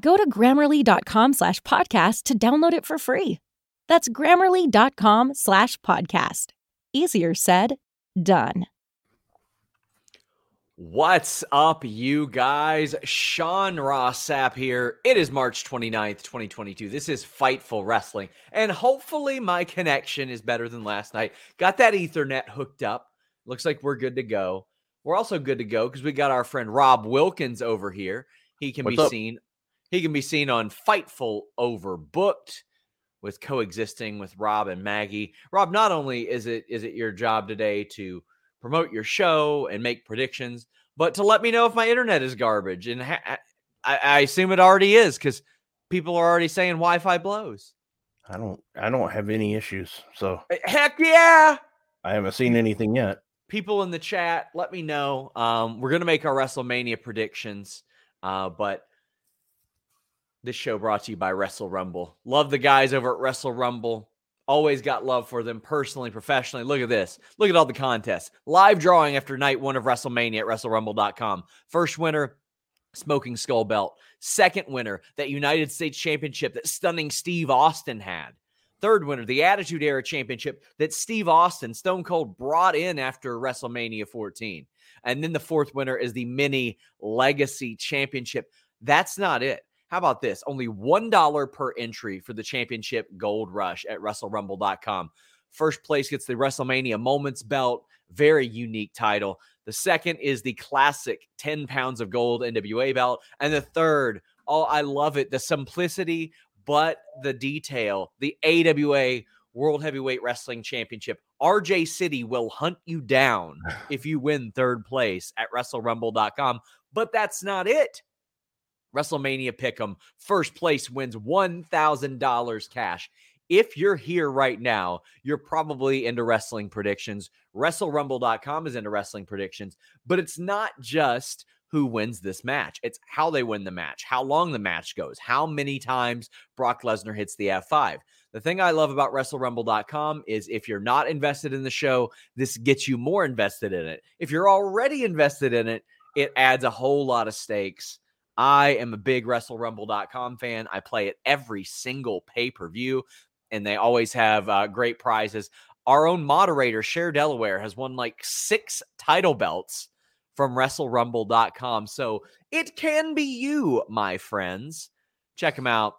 Go to grammarly.com slash podcast to download it for free. That's grammarly.com slash podcast. Easier said, done. What's up, you guys? Sean Ross Sapp here. It is March 29th, 2022. This is Fightful Wrestling, and hopefully my connection is better than last night. Got that Ethernet hooked up. Looks like we're good to go. We're also good to go because we got our friend Rob Wilkins over here. He can What's be up? seen. He can be seen on Fightful Overbooked with coexisting with Rob and Maggie. Rob, not only is it is it your job today to promote your show and make predictions, but to let me know if my internet is garbage. And ha- I, I assume it already is because people are already saying Wi-Fi blows. I don't I don't have any issues, so Eh, Heck yeah! I haven't seen anything yet. people in the chat, let me know. Um, we're gonna make our WrestleMania predictions, uh, but this show brought to you by Wrestle Rumble. Love the guys over at Wrestle Rumble. Always got love for them personally, professionally. Look at this. Look at all the contests. Live drawing after night one of WrestleMania at WrestleRumble.com. First winner, Smoking Skull Belt. Second winner, that United States Championship that stunning Steve Austin had. Third winner, the Attitude Era Championship that Steve Austin, Stone Cold, brought in after WrestleMania 14. And then the fourth winner is the Mini Legacy Championship. That's not it. How about this? Only $1 per entry for the championship gold rush at WrestleRumble.com. First place gets the WrestleMania Moments belt, very unique title. The second is the classic 10 pounds of gold NWA belt. And the third, oh, I love it. The simplicity, but the detail, the AWA World Heavyweight Wrestling Championship. RJ City will hunt you down if you win third place at WrestleRumble.com. But that's not it. WrestleMania Pick'em. First place wins $1,000 cash. If you're here right now, you're probably into wrestling predictions. WrestleRumble.com is into wrestling predictions, but it's not just who wins this match. It's how they win the match, how long the match goes, how many times Brock Lesnar hits the F5. The thing I love about WrestleRumble.com is if you're not invested in the show, this gets you more invested in it. If you're already invested in it, it adds a whole lot of stakes. I am a big WrestleRumble.com fan. I play it every single pay per view, and they always have uh, great prizes. Our own moderator, Cher Delaware, has won like six title belts from WrestleRumble.com. So it can be you, my friends. Check them out,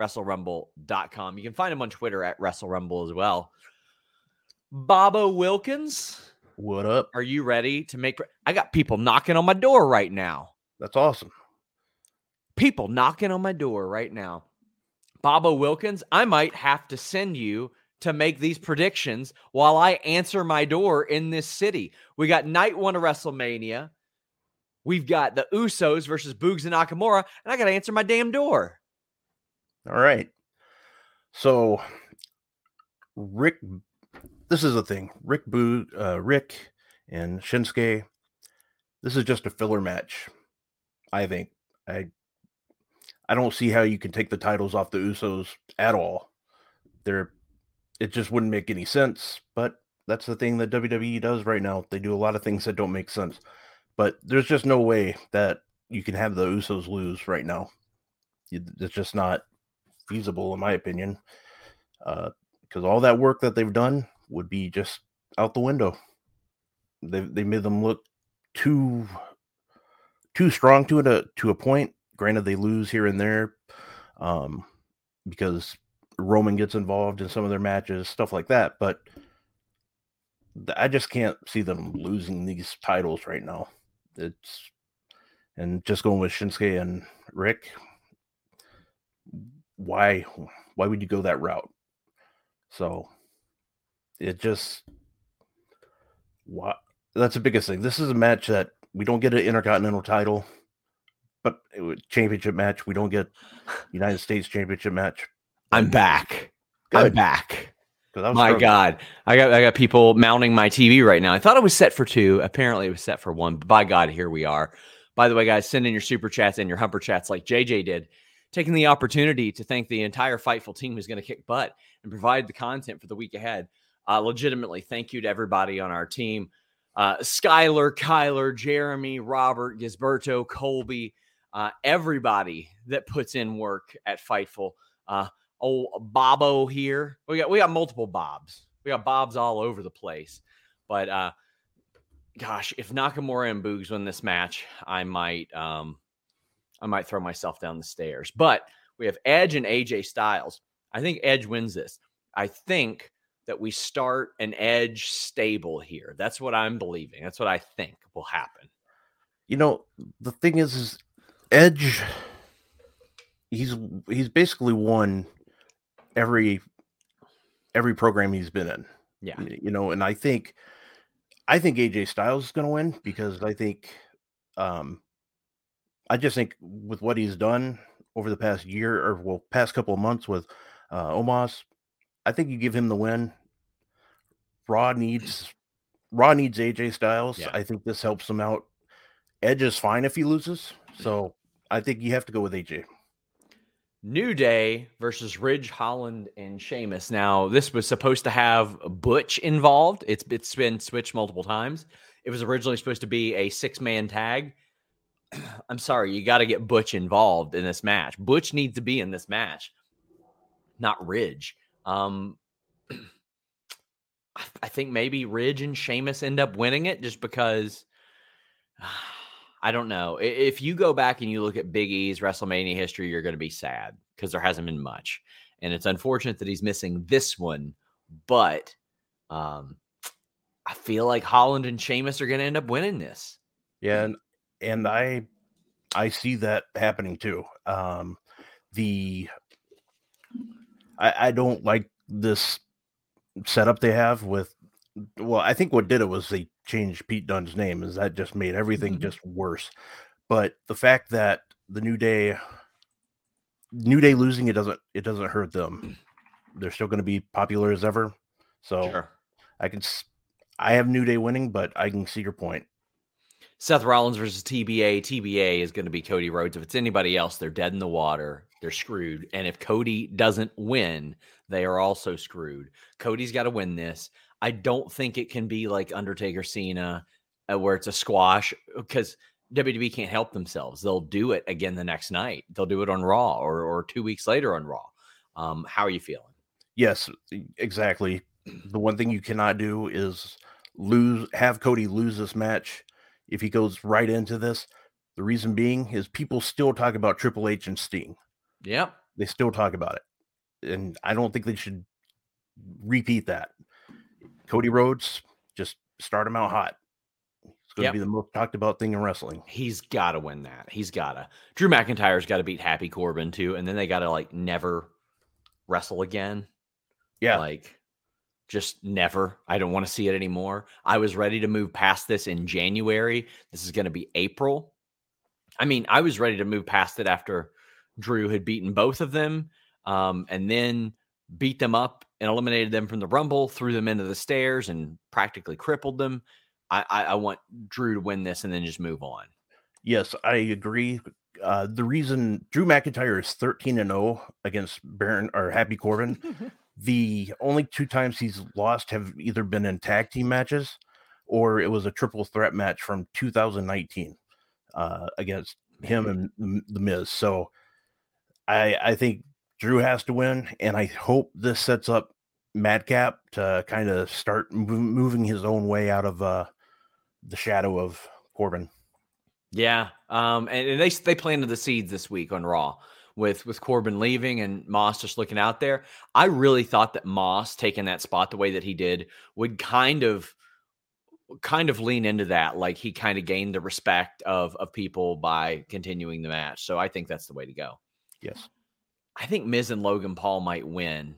WrestleRumble.com. You can find him on Twitter at WrestleRumble as well. Bobo Wilkins, What up? are you ready to make? I got people knocking on my door right now That's awesome. People knocking on my door right now. Bobo Wilkins, I might have to send you to make these predictions while I answer my door in this city. We got night one of WrestleMania. We've got the Usos versus Boogs and Nakamura, and I got to answer my damn door. All right. So, Rick, this is the thing. Rick Boo, uh, Rick and Shinsuke. This is just a filler match. I think. I I don't see how you can take the titles off the Usos at all. They're it just wouldn't make any sense, but that's the thing that WWE does right now. They do a lot of things that don't make sense. But there's just no way that you can have the Usos lose right now. It's just not feasible, in my opinion. Because uh, all that work that they've done would be just out the window. They they made them look too too strong to a, to a point. Granted, they lose here and there um, because Roman gets involved in some of their matches, stuff like that. But I just can't see them losing these titles right now. It's and just going with Shinsuke and Rick. Why why would you go that route? So it just what that's the biggest thing. This is a match that we don't get an intercontinental title, but championship match. We don't get United States championship match. I'm back. Good. I'm back. My struggling. God, I got I got people mounting my TV right now. I thought it was set for two. Apparently, it was set for one. But by God, here we are. By the way, guys, send in your super chats and your humper chats like JJ did, taking the opportunity to thank the entire Fightful team who's going to kick butt and provide the content for the week ahead. Uh, legitimately, thank you to everybody on our team. Uh, Skyler, Kyler, Jeremy, Robert, Gisberto, Colby, uh, everybody that puts in work at Fightful. Uh, oh, Bobo here. We got we got multiple Bobs. We got Bobs all over the place. But uh, gosh, if Nakamura and Boogs win this match, I might um, I might throw myself down the stairs. But we have Edge and AJ Styles. I think Edge wins this. I think that we start an edge stable here. That's what I'm believing. That's what I think will happen. You know, the thing is, is Edge. He's he's basically won every every program he's been in. Yeah, you know, and I think I think AJ Styles is going to win because I think, um, I just think with what he's done over the past year or well past couple of months with uh, Omos, I think you give him the win. Raw needs Raw needs AJ Styles. Yeah. I think this helps him out. Edge is fine if he loses, so I think you have to go with AJ. New Day versus Ridge Holland and Sheamus. Now, this was supposed to have Butch involved. It's it's been switched multiple times. It was originally supposed to be a six man tag. I'm sorry, you got to get Butch involved in this match. Butch needs to be in this match, not Ridge. Um, I- I think maybe Ridge and Sheamus end up winning it just because I don't know. If you go back and you look at Big E's WrestleMania history, you're going to be sad because there hasn't been much. And it's unfortunate that he's missing this one, but um, I feel like Holland and Sheamus are going to end up winning this. Yeah, and and I I see that happening too. Um the I I don't like this setup they have with well, I think what did it was they changed Pete Dunne's name, is that just made everything Mhm. just worse. But the fact that the New Day New Day losing it doesn't it doesn't hurt them. They're still going to be popular as ever. So I can I have New Day winning, but I can see your point. Seth Rollins versus TBA. TBA is going to be Cody Rhodes. If it's anybody else, they're dead in the water. They're screwed. And if Cody doesn't win, they are also screwed. Cody's got to win this. I don't think it can be like Undertaker Cena, uh, where it's a squash, because WWE can't help themselves. They'll do it again the next night. They'll do it on Raw or, or two weeks later on Raw. Um, how are you feeling? Yes, exactly. The one thing you cannot do is lose have Cody lose this match if he goes right into this. The reason being is people still talk about Triple H and Sting. Yep. They still talk about it. And I don't think they should repeat that. Cody Rhodes, just start him out hot. It's going to be the most talked about thing in wrestling. He's got to win that. He's got to. Drew McIntyre's got to beat Happy Corbin too, and then they got to like never wrestle again. Yeah. Like just never. I don't want to see it anymore. I was ready to move past this in January. This is going to be April. I mean, I was ready to move past it after Drew had beaten both of them um, and then beat them up and eliminated them from the Rumble, threw them into the stairs, and practically crippled them. I, I, I want Drew to win this and then just move on. Yes, I agree. Uh, the reason Drew McIntyre is 13 and 0 against Baron or Happy Corbin, the only two times he's lost have either been in tag team matches or it was a triple threat match from 2019 uh, against him and the Miz. So I I think Drew has to win, and I hope this sets up Madcap to kind of start moving his own way out of uh, the shadow of Corbin. Yeah, um, and, and they they planted the seeds this week on Raw with with Corbin leaving and Moss just looking out there. I really thought that Moss taking that spot the way that he did would kind of kind of lean into that like he kind of gained the respect of of people by continuing the match. So I think that's the way to go. Yes. I think Miz and Logan Paul might win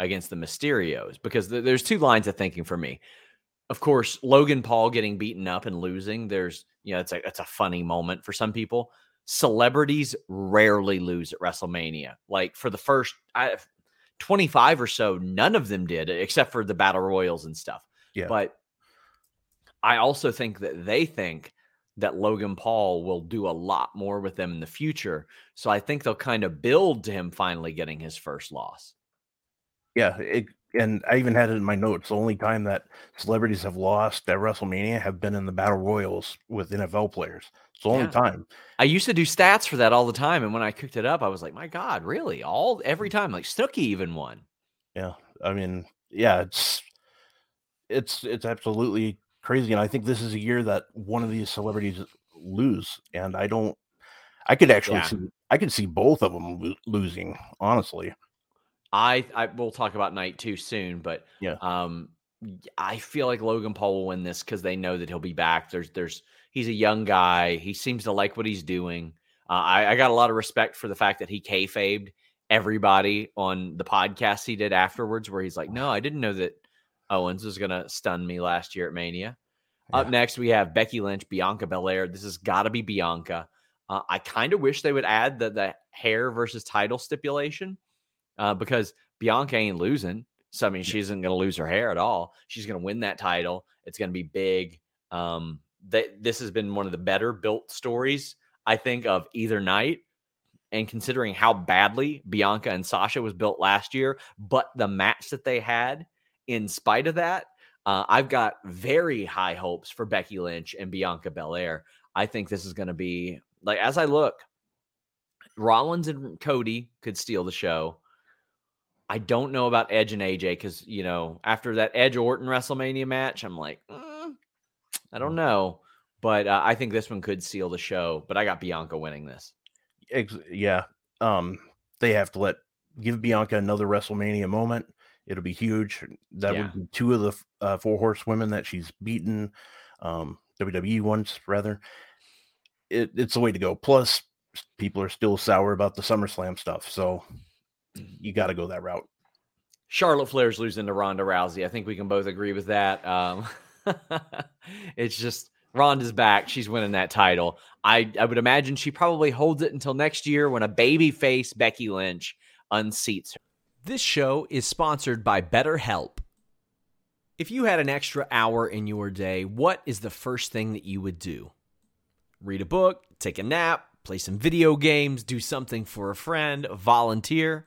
against the Mysterios because th- there's two lines of thinking for me. Of course, Logan Paul getting beaten up and losing, there's you know, it's a it's a funny moment for some people. Celebrities rarely lose at WrestleMania. Like for the first I, 25 or so, none of them did, except for the battle royals and stuff. Yeah. But I also think that they think that Logan Paul will do a lot more with them in the future. So I think they'll kind of build to him finally getting his first loss. Yeah, it, and I even had it in my notes. The only time that celebrities have lost at WrestleMania have been in the battle royals with NFL players. It's the only yeah. time. I used to do stats for that all the time, and when I cooked it up, I was like, "My God, really? All every time? Like Snooki even won." Yeah, I mean, yeah, it's it's it's absolutely crazy. And I think this is a year that one of these celebrities lose. And I don't, I could actually yeah. see, I could see both of them lo- losing, honestly. I, I will talk about night two soon, but yeah, um, I feel like Logan Paul will win this because they know that he'll be back. There's, there's, he's a young guy. He seems to like what he's doing. Uh, I, I got a lot of respect for the fact that he kayfabed everybody on the podcast he did afterwards, where he's like, "No, I didn't know that Owens was going to stun me last year at Mania. Yeah. Up next, we have Becky Lynch, Bianca Belair. This has got to be Bianca. Uh, I kind of wish they would add the, the hair versus title stipulation uh, because Bianca ain't losing. So, I mean, she isn't going to lose her hair at all. She's going to win that title. It's going to be big. Um, they, this has been one of the better built stories, I think, of either night. And considering how badly Bianca and Sasha was built last year, but the match that they had in spite of that, uh, I've got very high hopes for Becky Lynch and Bianca Belair. I think this is going to be like as I look, Rollins and Cody could steal the show. I don't know about Edge and AJ because you know after that Edge Orton WrestleMania match, I'm like, mm, I don't know, but uh, I think this one could seal the show. But I got Bianca winning this. Yeah, um, they have to let give Bianca another WrestleMania moment. It'll be huge. That yeah. would be two of the uh, four horsewomen that she's beaten, um, WWE ones rather. It, it's the way to go. Plus, people are still sour about the SummerSlam stuff, so you got to go that route. Charlotte Flair's losing to Ronda Rousey. I think we can both agree with that. Um, it's just Ronda's back. She's winning that title. I, I would imagine she probably holds it until next year when a baby face Becky Lynch unseats her. This show is sponsored by BetterHelp. If you had an extra hour in your day, what is the first thing that you would do? Read a book, take a nap, play some video games, do something for a friend, volunteer.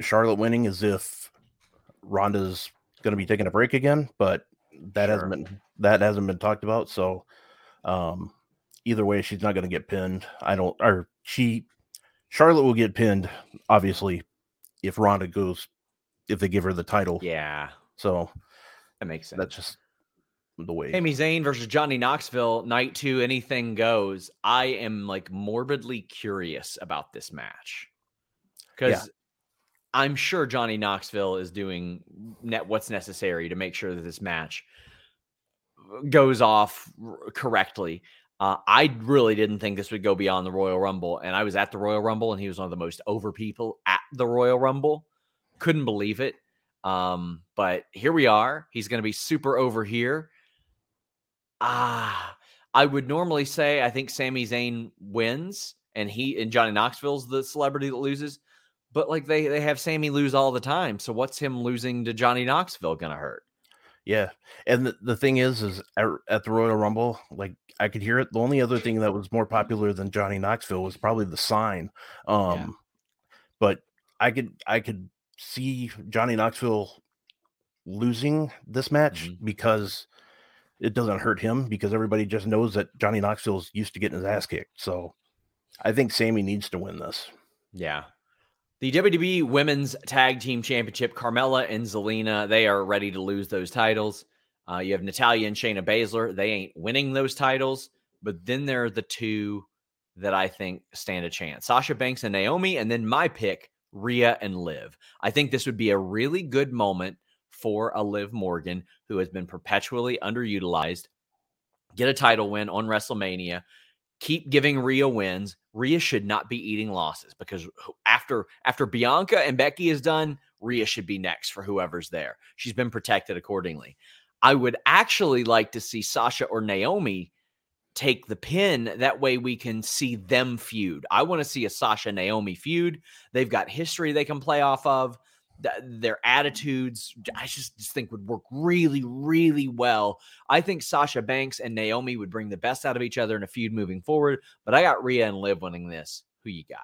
Charlotte winning is if Ronda's going to be taking a break again, but that Sure. hasn't been that hasn't been talked about. So um either way, she's not going to get pinned. I don't or she Charlotte will get pinned, obviously, if Ronda goes if they give her the title. Yeah, So that makes sense. that's just the way. Sami Zayn versus Johnny Knoxville, night two, anything goes. I am like morbidly curious about this match because I'm sure Johnny Knoxville is doing net what's necessary to make sure that this match goes off correctly. Uh, I really didn't think this would go beyond the Royal Rumble, and I was at the Royal Rumble, and he was one of the most over people at the Royal Rumble. Couldn't believe it. Um, but here we are. He's going to be super over here. Ah, I would normally say I think Sami Zayn wins, and he and Johnny Knoxville's the celebrity that loses. But like they they have Sammy lose all the time, so what's him losing to Johnny Knoxville gonna hurt? Yeah, and the, the thing is, is at, at the Royal Rumble, like I could hear it. The only other thing that was more popular than Johnny Knoxville was probably the sign. Um, but I could I could see Johnny Knoxville losing this match Mhm. because it doesn't hurt him because everybody just knows that Johnny Knoxville's used to getting his ass kicked. So I think Sammy needs to win this. Yeah. The WWE Women's Tag Team Championship, Carmella and Zelina, they are ready to lose those titles. Uh, you have Natalya and Shayna Baszler. They ain't winning those titles, but then there are the two that I think stand a chance Sasha Banks and Naomi, and then my pick, Rhea and Liv. I think this would be a really good moment for a Liv Morgan who has been perpetually underutilized. Get a title win on WrestleMania keep giving Rhea wins. Rhea should not be eating losses because after after Bianca and Becky is done, Rhea should be next for whoever's there. She's been protected accordingly. I would actually like to see Sasha or Naomi take the pin. That way we can see them feud. I want to see a Sasha Naomi feud. They've got history they can play off of. Th- Their attitudes, I just, just think would work really, really well I think Sasha Banks and Naomi would bring the best out of each other in a feud moving forward. But I got Rhea and Liv winning this. Who you got?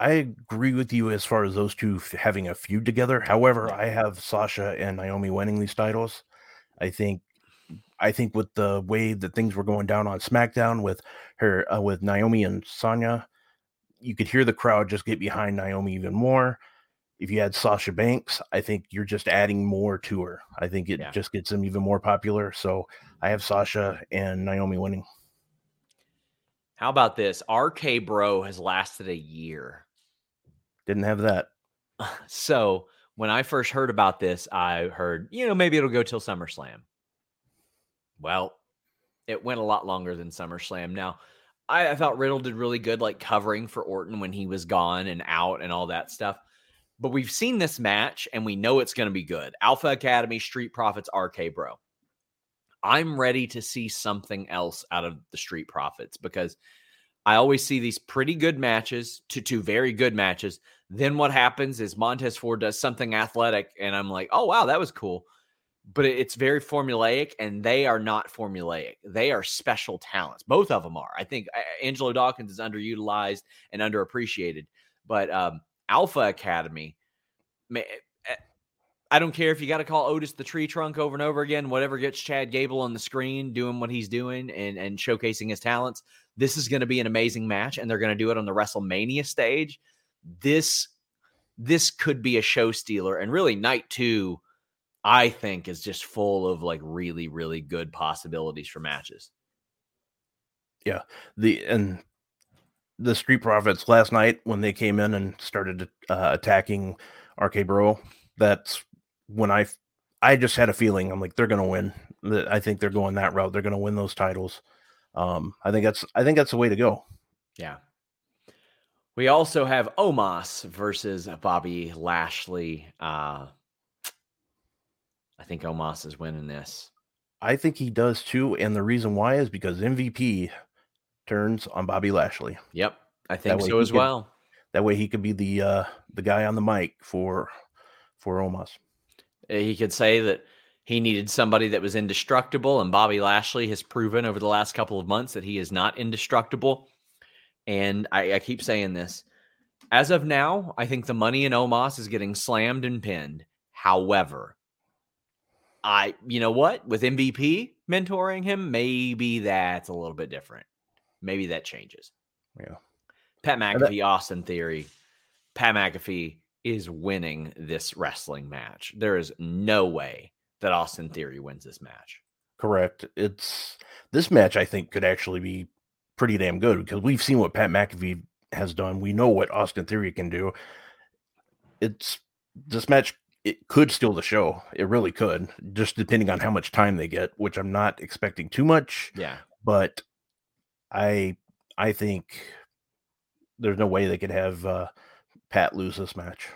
I agree with you as far as those two f- having a feud together. However, I have Sasha and Naomi winning these titles. I think, I think with the way that things were going down on SmackDown with her, uh, with Naomi and Sonya, you could hear the crowd just get behind Naomi even more. If you had Sasha Banks, I think you're just adding more to her. I think it Yeah. just gets them even more popular. So I have Sasha and Naomi winning. How about this? RK Bro has lasted a year. Didn't have that. So when I first heard about this, I heard, you know, maybe it'll go till SummerSlam. Well, it went a lot longer than SummerSlam. Now, I, I thought Riddle did really good, like covering for Orton when he was gone and out and all that stuff. But we've seen this match and we know it's going to be good. Alpha Academy, Street Profits, RK Bro. I'm ready to see something else out of the Street Profits because I always see these pretty good matches to two very good matches. Then what happens is Montez Ford does something athletic, and I'm like, oh wow, that was cool. But it's very formulaic, and they are not formulaic. They are special talents. Both of them are. I think uh, Angelo Dawkins is underutilized and underappreciated, but um, Alpha Academy, eh, I don't care if you got to call Otis the tree trunk over and over again, whatever gets Chad Gable on the screen doing what he's doing and, and showcasing his talents. This is going to be an amazing match, and they're going to do it on the WrestleMania stage. This this could be a show stealer, and really night two, I think, is just full of like really, really good possibilities for matches. Yeah. The and the Street Profits last night when they came in and started uh, attacking RK Bro, that's when I I just had a feeling I'm like they're going to win. I think they're going that route. They're going to win those titles. Um, I think that's I think that's the way to go. Yeah. We also have Omos versus Bobby Lashley. Uh, I think Omos is winning this. I think he does too, and the reason why is because MVP turns on Bobby Lashley. Yep, I think so as could, well. That way he could be the uh the guy on the mic for for Omos. Uh, he could say that he needed somebody that was indestructible, and Bobby Lashley has proven over the last couple of months that he is not indestructible. And I, I keep saying this. As of now, I think the money in Omos is getting slammed and pinned. However, I, you know what, with MVP mentoring him, maybe that's a little bit different maybe that changes. Yeah. Pat McAfee, that- Austin Theory. Pat McAfee is winning this wrestling match. There is no way that Austin Theory wins this match. Correct. It's this match, I think, could actually be pretty damn good because we've seen what Pat McAfee has done. We know what Austin Theory can do. It's this match, it could steal the show. It really could, just depending on how much time they get, which I'm not expecting too much. Yeah. But I I think there's no way they could have uh, Pat lose this match.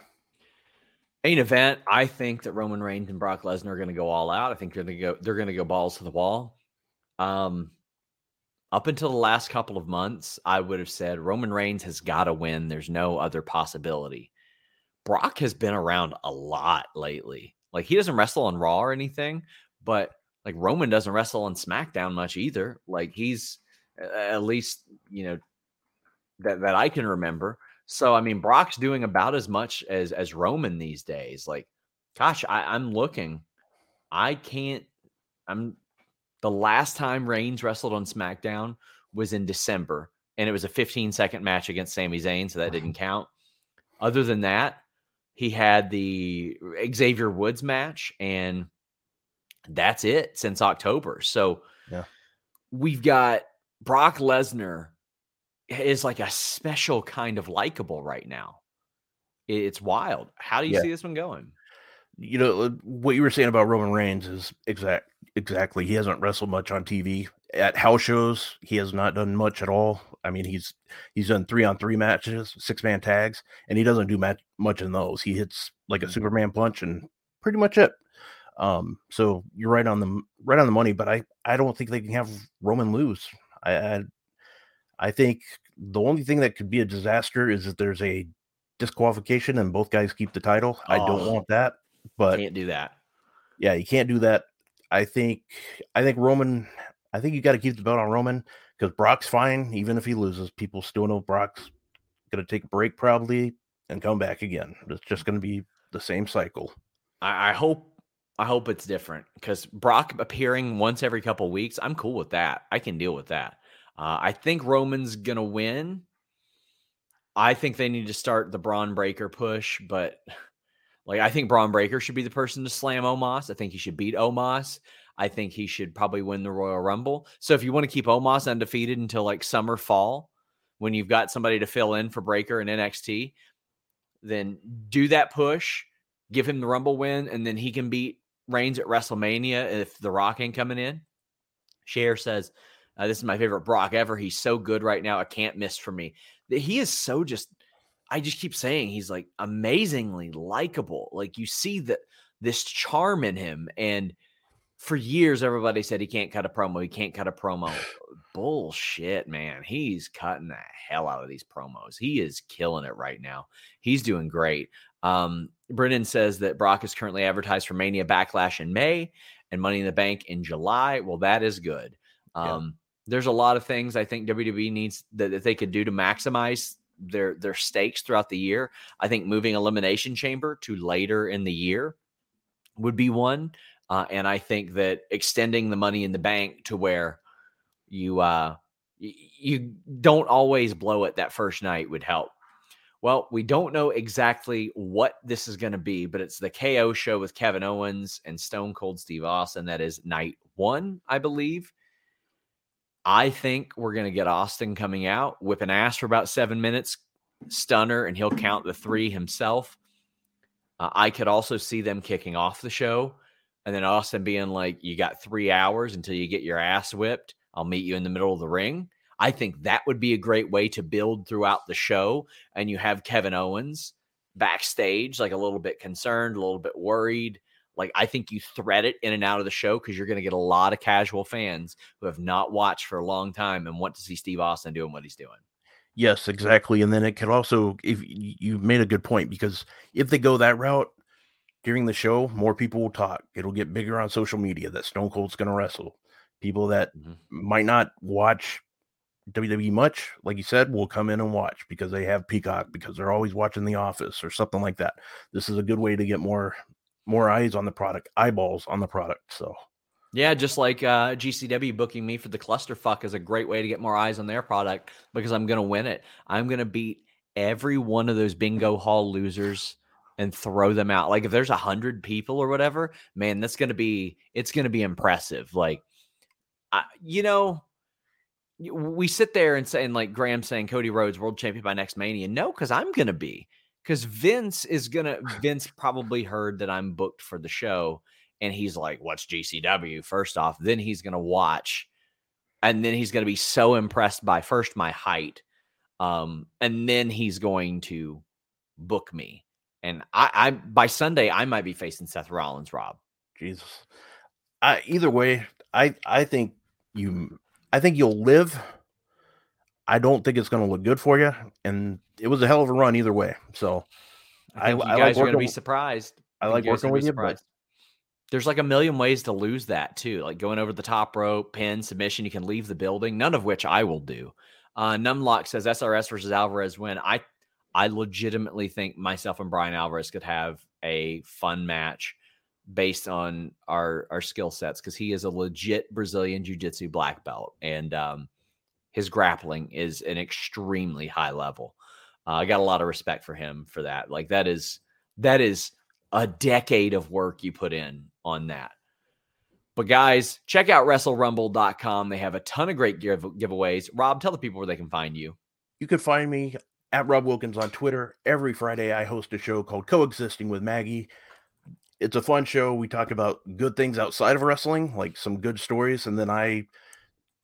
Main event, I think that Roman Reigns and Brock Lesnar are going to go all out. I think they're going to go they're going to go balls to the wall. Um, up until the last couple of months, I would have said Roman Reigns has got to win. There's no other possibility. Brock has been around a lot lately. Like he doesn't wrestle on Raw or anything, but like Roman doesn't wrestle on SmackDown much either. Like he's at least you know that that I can remember. So I mean, Brock's doing about as much as as Roman these days. Like, gosh, I, I'm looking. I can't. I'm the last time Reigns wrestled on SmackDown was in December, and it was a 15 second match against Sami Zayn, so that didn't count. Other than that, he had the Xavier Woods match, and that's it since October. So yeah. we've got Brock Lesnar is like a special kind of likable right now. It's wild. How do you yeah. see this one going? You know uh, what you were saying about Roman Reigns is exact exactly. He hasn't wrestled much on TV at house shows. He has not done much at all. I mean, he's he's done three on three matches, six man tags, and he doesn't do match, much in those. He hits like a mm-hmm. Superman punch and pretty much it. Um, so you're right on the right on the money, but I I don't think they can have Roman lose. I, I, I think the only thing that could be a disaster is if there's a disqualification and both guys keep the title. Oh, I don't want that, but can't do that. Yeah, you can't do that. I think I think Roman. I think you got to keep the belt on Roman because Brock's fine even if he loses. People still know Brock's going to take a break probably and come back again. It's just going to be the same cycle. I, I hope I hope it's different because Brock appearing once every couple weeks, I'm cool with that. I can deal with that. Uh, I think Roman's gonna win. I think they need to start the Bron Breakker push, but like I think Bron Breakker should be the person to slam Omos. I think he should beat Omos. I think he should probably win the Royal Rumble. So if you want to keep Omos undefeated until like summer fall, when you've got somebody to fill in for Breakker and NXT, then do that push, give him the Rumble win, and then he can beat Reigns at WrestleMania if The Rock ain't coming in. Cher says, uh, This is my favorite Brock ever. He's so good right now. I can't miss for me. He is so just, I just keep saying he's like amazingly likable. Like you see that this charm in him. And for years, everybody said he can't cut a promo. He can't cut a promo. Bullshit, man. He's cutting the hell out of these promos. He is killing it right now. He's doing great. Um, Brennan says that Brock is currently advertised for Mania Backlash in May and Money in the Bank in July. Well, that is good. Um, yeah. There's a lot of things I think WWE needs that, that they could do to maximize their their stakes throughout the year. I think moving Elimination Chamber to later in the year would be one. Uh, and I think that extending the money in the bank to where you uh, you don't always blow it that first night would help. Well, we don't know exactly what this is going to be, but it's the KO show with Kevin Owens and Stone Cold Steve Austin. That is night one, I believe. I think we're going to get Austin coming out, whipping ass for about seven minutes, stunner, and he'll count the three himself. Uh, I could also see them kicking off the show and then Austin being like, You got three hours until you get your ass whipped. I'll meet you in the middle of the ring. I think that would be a great way to build throughout the show. And you have Kevin Owens backstage, like a little bit concerned, a little bit worried. Like, I think you thread it in and out of the show because you're going to get a lot of casual fans who have not watched for a long time and want to see Steve Austin doing what he's doing. Yes, exactly. And then it could also, if you made a good point, because if they go that route during the show, more people will talk. It'll get bigger on social media that Stone Cold's going to wrestle. People that mm-hmm. might not watch WWE much, like you said, will come in and watch because they have Peacock because they're always watching The Office or something like that. This is a good way to get more more eyes on the product, eyeballs on the product. So yeah, just like uh, GCW booking me for the clusterfuck is a great way to get more eyes on their product because I'm going to win it. I'm going to beat every one of those bingo hall losers and throw them out. Like if there's a hundred people or whatever, man, that's going to be it's going to be impressive. Like, I, you know, we sit there and saying like Graham saying Cody Rhodes world champion by next Mania. No, because I'm going to be because Vince is gonna Vince probably heard that I'm booked for the show, and he's like, "What's GCW?" First off, then he's gonna watch, and then he's gonna be so impressed by first my height, um, and then he's going to book me. And I, I by Sunday I might be facing Seth Rollins, Rob. Jesus. I, either way, I I think you I think you'll live. I don't think it's going to look good for you, and it was a hell of a run either way. So I, think I, you guys like are going to be surprised. I, I like working with you, but there's like a million ways to lose that too, like going over the top rope, pin, submission. You can leave the building, none of which I will do. Uh, Numlock says SRS versus Alvarez win. I I legitimately think myself and Bryan Alvarez could have a fun match based on our our skill sets because he is a legit Brazilian jiu-jitsu black belt and um, his grappling is an extremely high level. Uh, I got a lot of respect for him for that. Like that is that is a decade of work you put in on that. But guys, check out WrestleRumble.com. They have a ton of great give- giveaways. Rob, tell the people where they can find you. You can find me at Rob Wilkins on Twitter. Every Friday, I host a show called Coexisting with Maggie. It's a fun show. We talk about good things outside of wrestling, like some good stories, and then I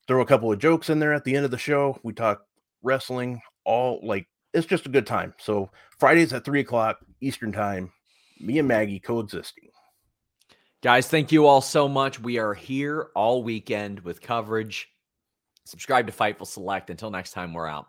throw a couple of jokes in there at the end of the show. We talk wrestling, all like it's just a good time. So Fridays at three o'clock Eastern time, me and Maggie coexisting. Guys, thank you all so much. We are here all weekend with coverage. Subscribe to Fightful Select. Until next time, we're out.